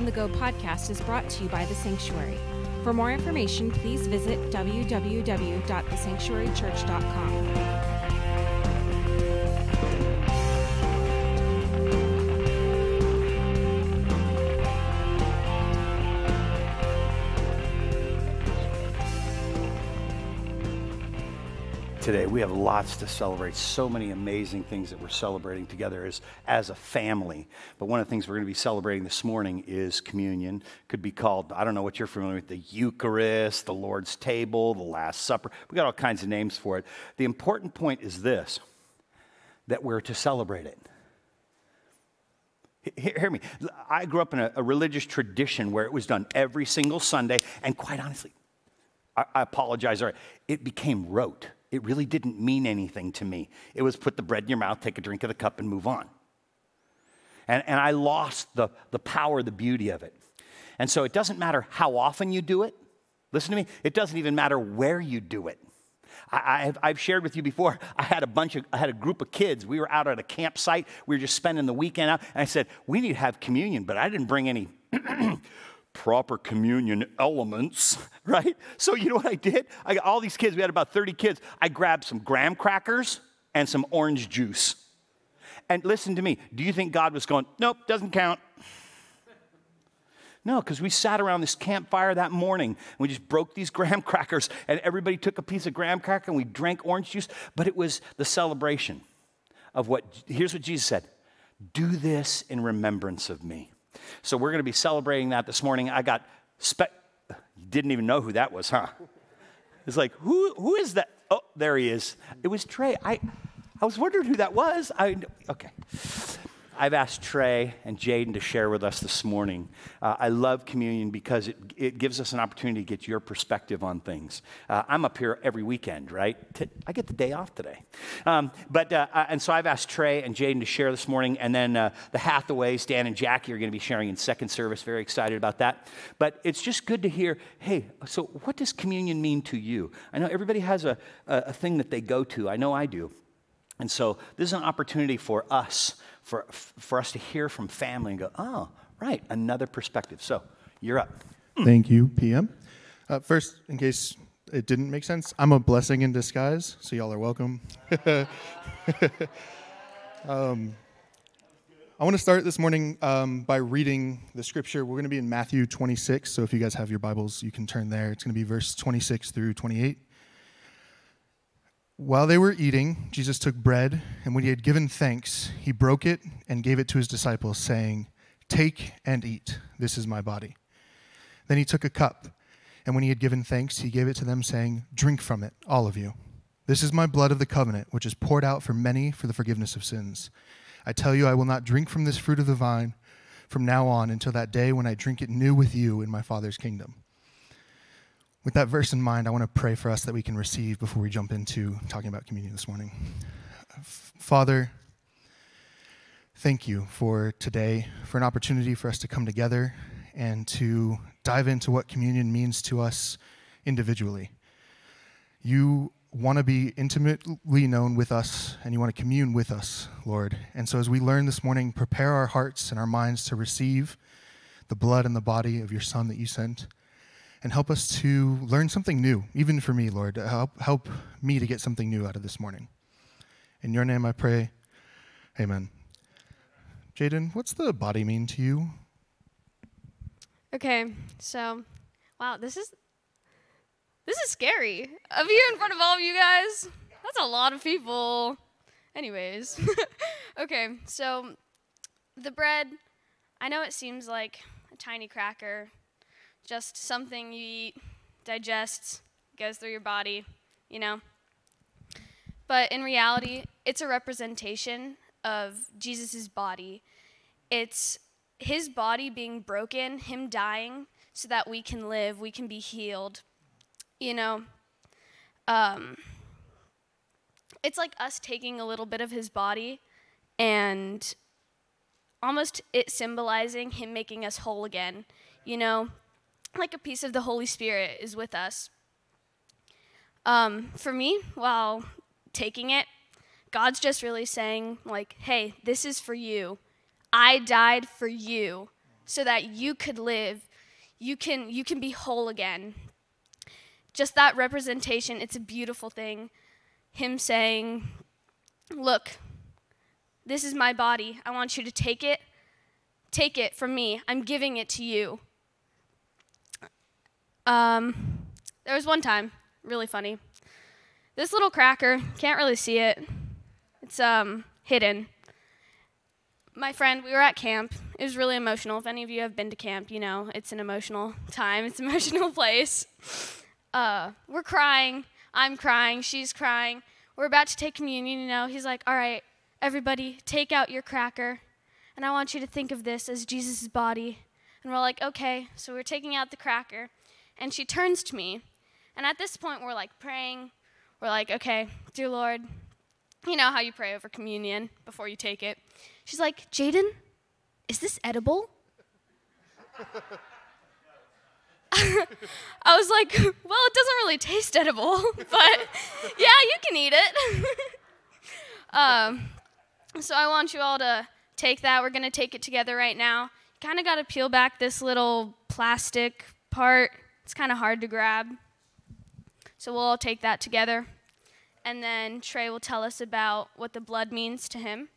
On the Go podcast is brought to you by The Sanctuary. For more information, please visit www.thesanctuarychurch.com. today. We have lots to celebrate, so many amazing things that we're celebrating together as, as a family. But one of the things we're going to be celebrating this morning is communion. Could be called, I don't know what you're familiar with, the Eucharist, the Lord's table, the Last Supper. We got all kinds of names for it. The important point is this that we're to celebrate it. Hear me. I grew up in a, a religious tradition where it was done every single Sunday, and quite honestly, I, I apologize, it became rote it really didn't mean anything to me. It was put the bread in your mouth, take a drink of the cup, and move on. And, and I lost the, the power, the beauty of it. And so it doesn't matter how often you do it. Listen to me, it doesn't even matter where you do it. I, have, I've shared with you before, I had a bunch of, I had a group of kids. We were out at a campsite. We were just spending the weekend out. And I said, we need to have communion, but I didn't bring any proper communion elements, right? So you know what I did? I got all these kids, we had about 30 kids. I grabbed some graham crackers and some orange juice. And listen to me, do you think God was going, nope, doesn't count? No, because we sat around this campfire that morning and we just broke these graham crackers and everybody took a piece of graham cracker and we drank orange juice. But it was the celebration of what, here's what Jesus said do this in remembrance of me. So we're going to be celebrating that this morning. I got, spe- didn't even know who that was, huh? It's like, who, who is that? Oh, there he is. It was Trey. I, I was wondering who that was. I, okay. I've asked Trey and Jaden to share with us this morning. Uh, I love communion because it, it gives us an opportunity to get your perspective on things. Uh, I'm up here every weekend, right? I get the day off today. Um, but, uh, and so I've asked Trey and Jaden to share this morning, and then uh, the Hathaways, Dan and Jackie, are going to be sharing in second service. Very excited about that. But it's just good to hear hey, so what does communion mean to you? I know everybody has a, a thing that they go to. I know I do. And so this is an opportunity for us for, for us to hear from family and go, oh, right, another perspective. So you're up. Thank you, PM. Uh, first, in case it didn't make sense, I'm a blessing in disguise, so y'all are welcome. um, I want to start this morning um, by reading the scripture. We're going to be in Matthew 26, so if you guys have your Bibles, you can turn there. It's going to be verse 26 through 28. While they were eating, Jesus took bread, and when he had given thanks, he broke it and gave it to his disciples, saying, Take and eat. This is my body. Then he took a cup, and when he had given thanks, he gave it to them, saying, Drink from it, all of you. This is my blood of the covenant, which is poured out for many for the forgiveness of sins. I tell you, I will not drink from this fruit of the vine from now on until that day when I drink it new with you in my Father's kingdom. With that verse in mind, I want to pray for us that we can receive before we jump into talking about communion this morning. Father, thank you for today, for an opportunity for us to come together and to dive into what communion means to us individually. You want to be intimately known with us and you want to commune with us, Lord. And so as we learn this morning, prepare our hearts and our minds to receive the blood and the body of your Son that you sent and help us to learn something new, even for me, Lord. Help, help me to get something new out of this morning. In your name I pray. Amen. Jaden, what's the body mean to you? Okay, so, wow, this is this is scary. Up here in front of all of you guys, that's a lot of people. Anyways, okay, so the bread, I know it seems like a tiny cracker, just something you eat, digests, goes through your body, you know. But in reality, it's a representation of Jesus' body. It's his body being broken, him dying, so that we can live, we can be healed. You know, um, it's like us taking a little bit of his body and almost it symbolizing him making us whole again. You know, like a piece of the Holy Spirit is with us. Um, for me, while taking it, God's just really saying, like, hey, this is for you. I died for you so that you could live. You can you can be whole again. Just that representation, it's a beautiful thing. Him saying, "Look, this is my body. I want you to take it. Take it from me. I'm giving it to you." Um, there was one time, really funny. This little cracker, can't really see it. It's um hidden. My friend, we were at camp. It was really emotional. If any of you have been to camp, you know it's an emotional time. It's an emotional place. Uh, we're crying. I'm crying. She's crying. We're about to take communion. You know, he's like, "All right, everybody, take out your cracker, and I want you to think of this as Jesus' body." And we're like, "Okay." So we're taking out the cracker, and she turns to me, and at this point, we're like praying. We're like, "Okay, dear Lord, you know how you pray over communion before you take it. She's like, Jaden, is this edible? I was like, well, it doesn't really taste edible, but yeah, you can eat it. um, so I want you all to take that. We're going to take it together right now. Kind of got to peel back this little plastic part. It's kind of hard to grab. So we'll all take that together and then Trey will tell us about what the blood means to him.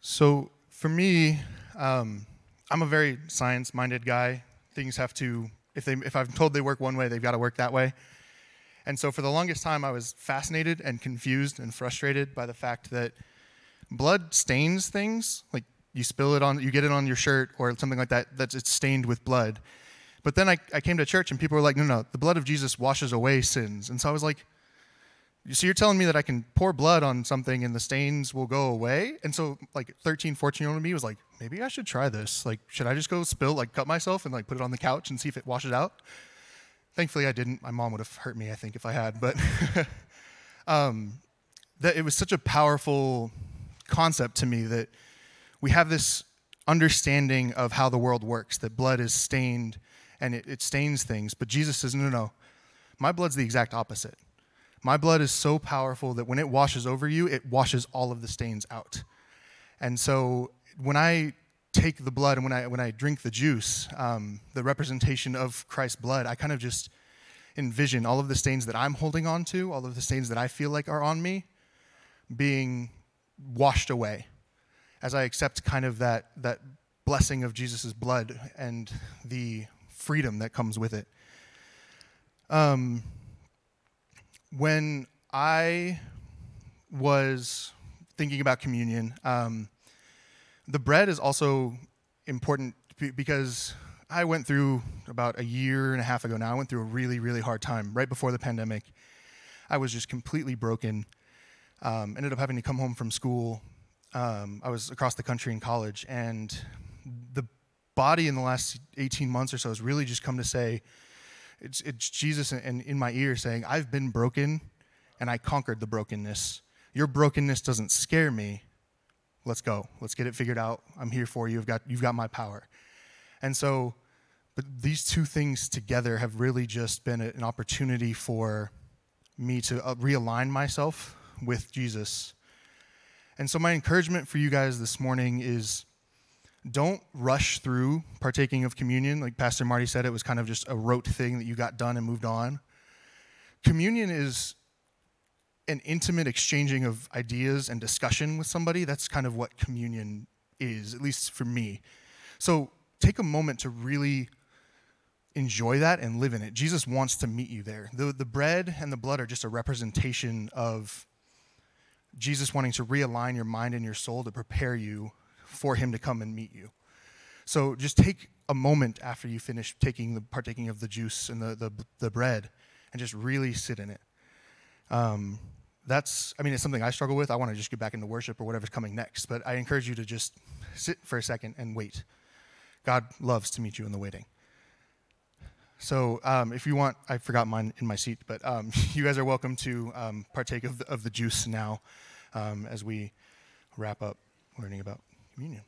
So for me, um, I'm a very science-minded guy. Things have to, if they, if I'm told they work one way, they've got to work that way. And so for the longest time, I was fascinated and confused and frustrated by the fact that blood stains things. Like you spill it on, you get it on your shirt or something like that. that it's stained with blood. But then I, I came to church and people were like, no, no, the blood of Jesus washes away sins. And so I was like, so you're telling me that I can pour blood on something and the stains will go away? And so like 13, 14 year old me was like, maybe I should try this. Like, should I just go spill, like cut myself and like put it on the couch and see if it washes out? Thankfully I didn't. My mom would have hurt me, I think, if I had. But um, that it was such a powerful concept to me that we have this understanding of how the world works, that blood is stained and it, it stains things. But Jesus says, no, no, no. My blood's the exact opposite. My blood is so powerful that when it washes over you, it washes all of the stains out. And so when I take the blood and when I, when I drink the juice, um, the representation of Christ's blood, I kind of just envision all of the stains that I'm holding on to, all of the stains that I feel like are on me, being washed away as I accept kind of that, that blessing of Jesus' blood and the freedom that comes with it. Um, when I was thinking about communion, um, the bread is also important because I went through about a year and a half ago now, I went through a really, really hard time right before the pandemic. I was just completely broken. Um, ended up having to come home from school. Um, I was across the country in college, and the body in the last 18 months or so has really just come to say, it's, it's Jesus in, in my ear saying, I've been broken and I conquered the brokenness. Your brokenness doesn't scare me. Let's go. Let's get it figured out. I'm here for you. You've got, you've got my power. And so, but these two things together have really just been an opportunity for me to uh, realign myself with Jesus. And so, my encouragement for you guys this morning is don't rush through partaking of communion. Like Pastor Marty said, it was kind of just a rote thing that you got done and moved on. Communion is an intimate exchanging of ideas and discussion with somebody. That's kind of what communion is, at least for me. So, take a moment to really enjoy that and live in it. Jesus wants to meet you there. The, the bread and the blood are just a representation of Jesus wanting to realign your mind and your soul to prepare you for him to come and meet you. So just take a moment after you finish taking the partaking of the juice and the, the, the bread and just really sit in it. Um, that's, I mean, it's something I struggle with. I want to just get back into worship or whatever's coming next, but I encourage you to just sit for a second and wait. God loves to meet you in the waiting. So um, if you want, I forgot mine in my seat, but um, you guys are welcome to um, partake of the, of the juice now um, as we wrap up learning about communion.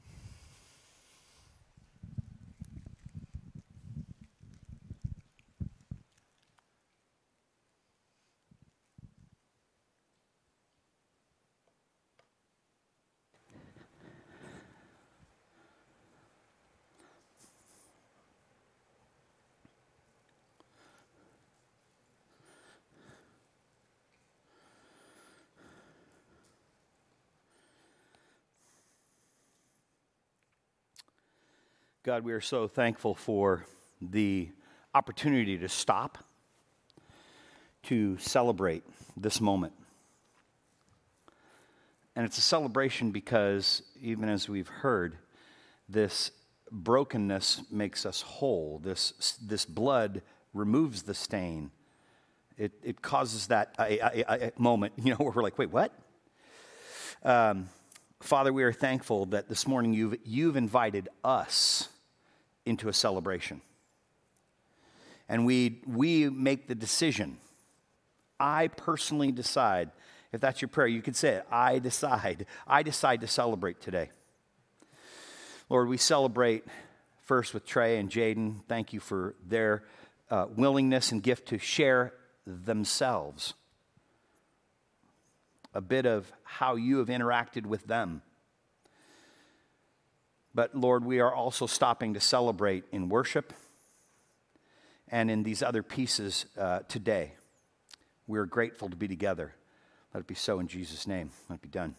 God, we are so thankful for the opportunity to stop, to celebrate this moment. And it's a celebration because, even as we've heard, this brokenness makes us whole. This, this blood removes the stain. It, it causes that a, a, a moment, you know, where we're like, wait, what? Um, Father, we are thankful that this morning you've, you've invited us into a celebration. And we, we make the decision. I personally decide if that's your prayer, you could say it. I decide. I decide to celebrate today. Lord, we celebrate first with Trey and Jaden. Thank you for their uh, willingness and gift to share themselves. A bit of how you have interacted with them. But Lord, we are also stopping to celebrate in worship and in these other pieces uh, today. We're grateful to be together. Let it be so in Jesus' name. Let it be done.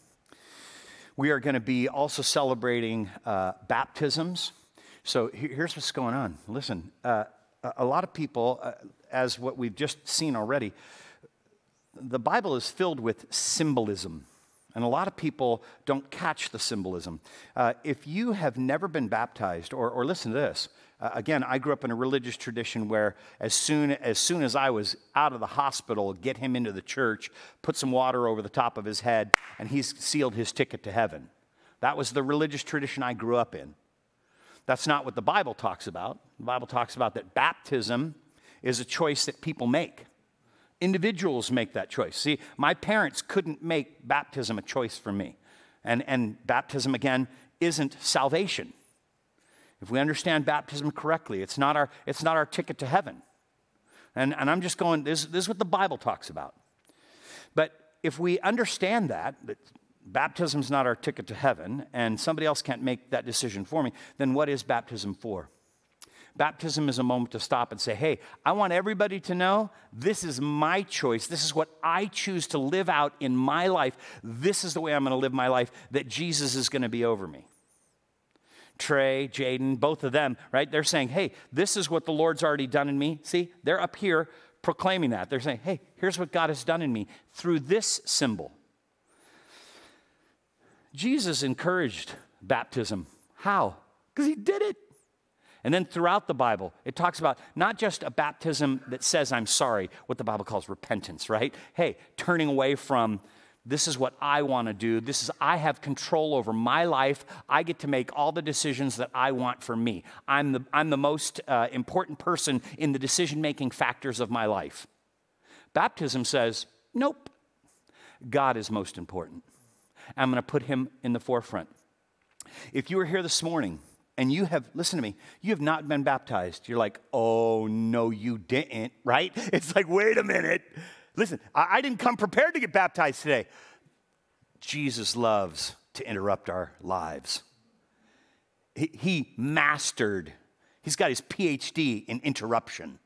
We are going to be also celebrating uh, baptisms. So here's what's going on. Listen, uh, a lot of people, uh, as what we've just seen already, the Bible is filled with symbolism. And a lot of people don't catch the symbolism. Uh, if you have never been baptized, or, or listen to this, uh, again, I grew up in a religious tradition where as soon, as soon as I was out of the hospital, get him into the church, put some water over the top of his head, and he's sealed his ticket to heaven. That was the religious tradition I grew up in. That's not what the Bible talks about. The Bible talks about that baptism is a choice that people make. Individuals make that choice. See, my parents couldn't make baptism a choice for me. And, and baptism, again, isn't salvation. If we understand baptism correctly, it's not our, it's not our ticket to heaven. And, and I'm just going, this, this is what the Bible talks about. But if we understand that, that baptism's not our ticket to heaven, and somebody else can't make that decision for me, then what is baptism for? Baptism is a moment to stop and say, hey, I want everybody to know this is my choice. This is what I choose to live out in my life. This is the way I'm going to live my life, that Jesus is going to be over me. Trey, Jaden, both of them, right? They're saying, hey, this is what the Lord's already done in me. See, they're up here proclaiming that. They're saying, hey, here's what God has done in me through this symbol. Jesus encouraged baptism. How? Because he did it. And then throughout the Bible, it talks about not just a baptism that says, I'm sorry, what the Bible calls repentance, right? Hey, turning away from this is what I want to do. This is, I have control over my life. I get to make all the decisions that I want for me. I'm the, I'm the most uh, important person in the decision making factors of my life. Baptism says, nope, God is most important. I'm going to put him in the forefront. If you are here this morning and you have, listen to me, you have not been baptized, you're like, oh, no, you didn't, right? It's like, wait a minute. Listen, I, I didn't come prepared to get baptized today. Jesus loves to interrupt our lives. He, he mastered, he's got his PhD in interruption.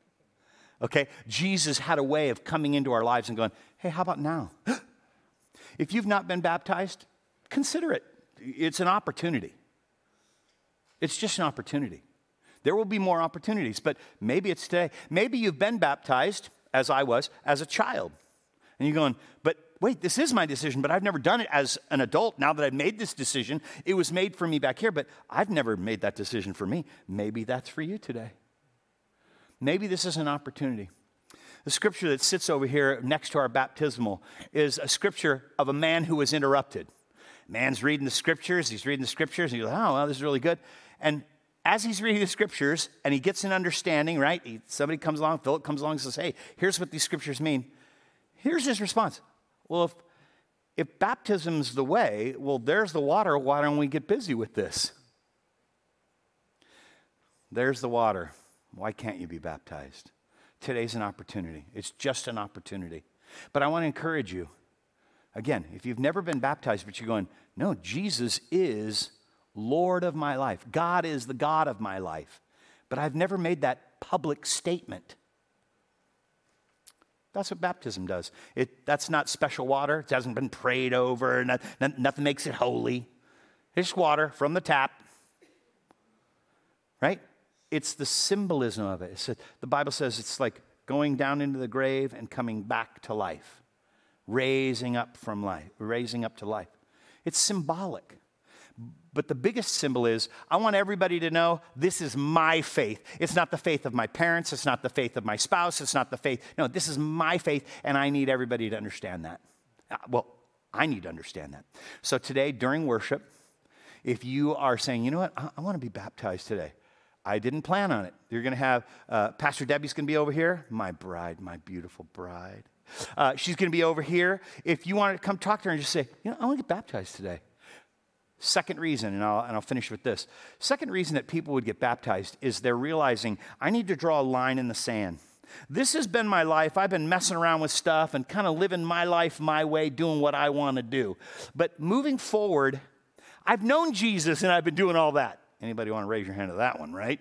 Okay? Jesus had a way of coming into our lives and going, hey, how about now? if you've not been baptized, consider it. It's an opportunity. It's just an opportunity. There will be more opportunities, but maybe it's today. Maybe you've been baptized as I was as a child. And you're going, but wait, this is my decision, but I've never done it as an adult. Now that I've made this decision, it was made for me back here, but I've never made that decision for me. Maybe that's for you today. Maybe this is an opportunity. The scripture that sits over here next to our baptismal is a scripture of a man who was interrupted. Man's reading the scriptures, he's reading the scriptures, and he goes, oh, well, this is really good. And as he's reading the scriptures and he gets an understanding, right? He, somebody comes along, Philip comes along and says, Hey, here's what these scriptures mean. Here's his response Well, if, if baptism's the way, well, there's the water. Why don't we get busy with this? There's the water. Why can't you be baptized? Today's an opportunity. It's just an opportunity. But I want to encourage you again, if you've never been baptized, but you're going, No, Jesus is Lord of my life. God is the God of my life. But I've never made that public statement. That's what baptism does. It, that's not special water. It hasn't been prayed over. Not, not, nothing makes it holy. It's water from the tap. right? It's the symbolism of it. A, the Bible says it's like going down into the grave and coming back to life, raising up from life, raising up to life. It's symbolic. But the biggest symbol is I want everybody to know this is my faith. It's not the faith of my parents, it's not the faith of my spouse, it's not the faith. No, this is my faith, and I need everybody to understand that. Uh, well, I need to understand that. So today, during worship, if you are saying, you know what, I, I want to be baptized today, I didn't plan on it. You're going to have uh, Pastor Debbie's going to be over here, my bride, my beautiful bride. Uh, she's going to be over here. If you want to come talk to her and just say, you know, I want to get baptized today. Second reason, and I'll, and I'll finish with this. Second reason that people would get baptized is they're realizing I need to draw a line in the sand. This has been my life. I've been messing around with stuff and kind of living my life my way, doing what I want to do. But moving forward, I've known Jesus and I've been doing all that. Anybody want to raise your hand to that one, right?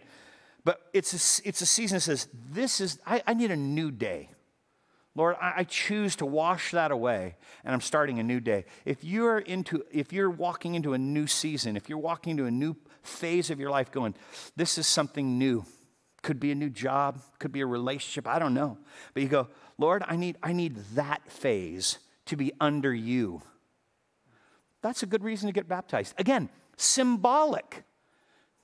But it's a, it's a season that says, This is, I, I need a new day. Lord, I, choose to wash that away and I'm starting a new day. If you're into, if you're walking into a new season, if you're walking into a new phase of your life going, this is something new. Could be a new job, could be a relationship, I don't know. But you go, Lord, I need, I need that phase to be under you. That's a good reason to get baptized. Again, symbolic.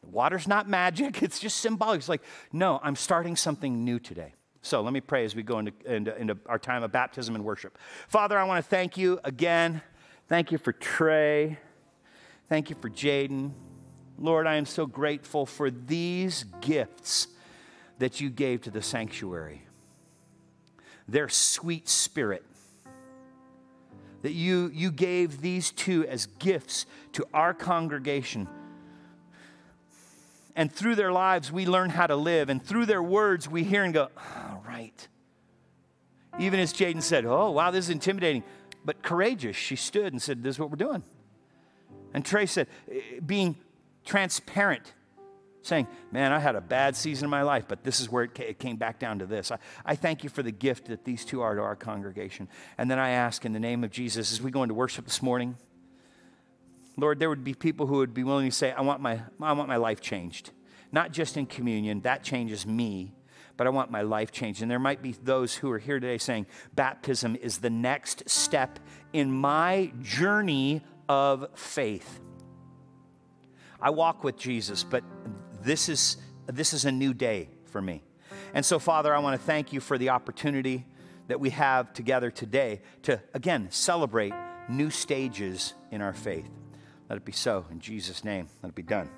The water's not magic, it's just symbolic. It's like, no, I'm starting something new today. So let me pray as we go into, into, into our time of baptism and worship. Father, I want to thank you again. Thank you for Trey. Thank you for Jaden. Lord, I am so grateful for these gifts that you gave to the sanctuary. Their sweet spirit. That you, you gave these two as gifts to our congregation and through their lives, we learn how to live. And through their words, we hear and go, all oh, right. Even as Jaden said, oh, wow, this is intimidating. But courageous, she stood and said, this is what we're doing. And Trey said, eh, being transparent, saying, man, I had a bad season of my life, but this is where it came back down to this. I, I thank you for the gift that these two are to our congregation. And then I ask in the name of Jesus, as we go into worship this morning, Lord, there would be people who would be willing to say, I want my, I want my life changed. Not just in communion, that changes me, but I want my life changed. And there might be those who are here today saying, baptism is the next step in my journey of faith. I walk with Jesus, but this is, this is a new day for me. And so, Father, I want to thank you for the opportunity that we have together today to, again, celebrate new stages in our faith. Let it be so. In Jesus' name, let it be done.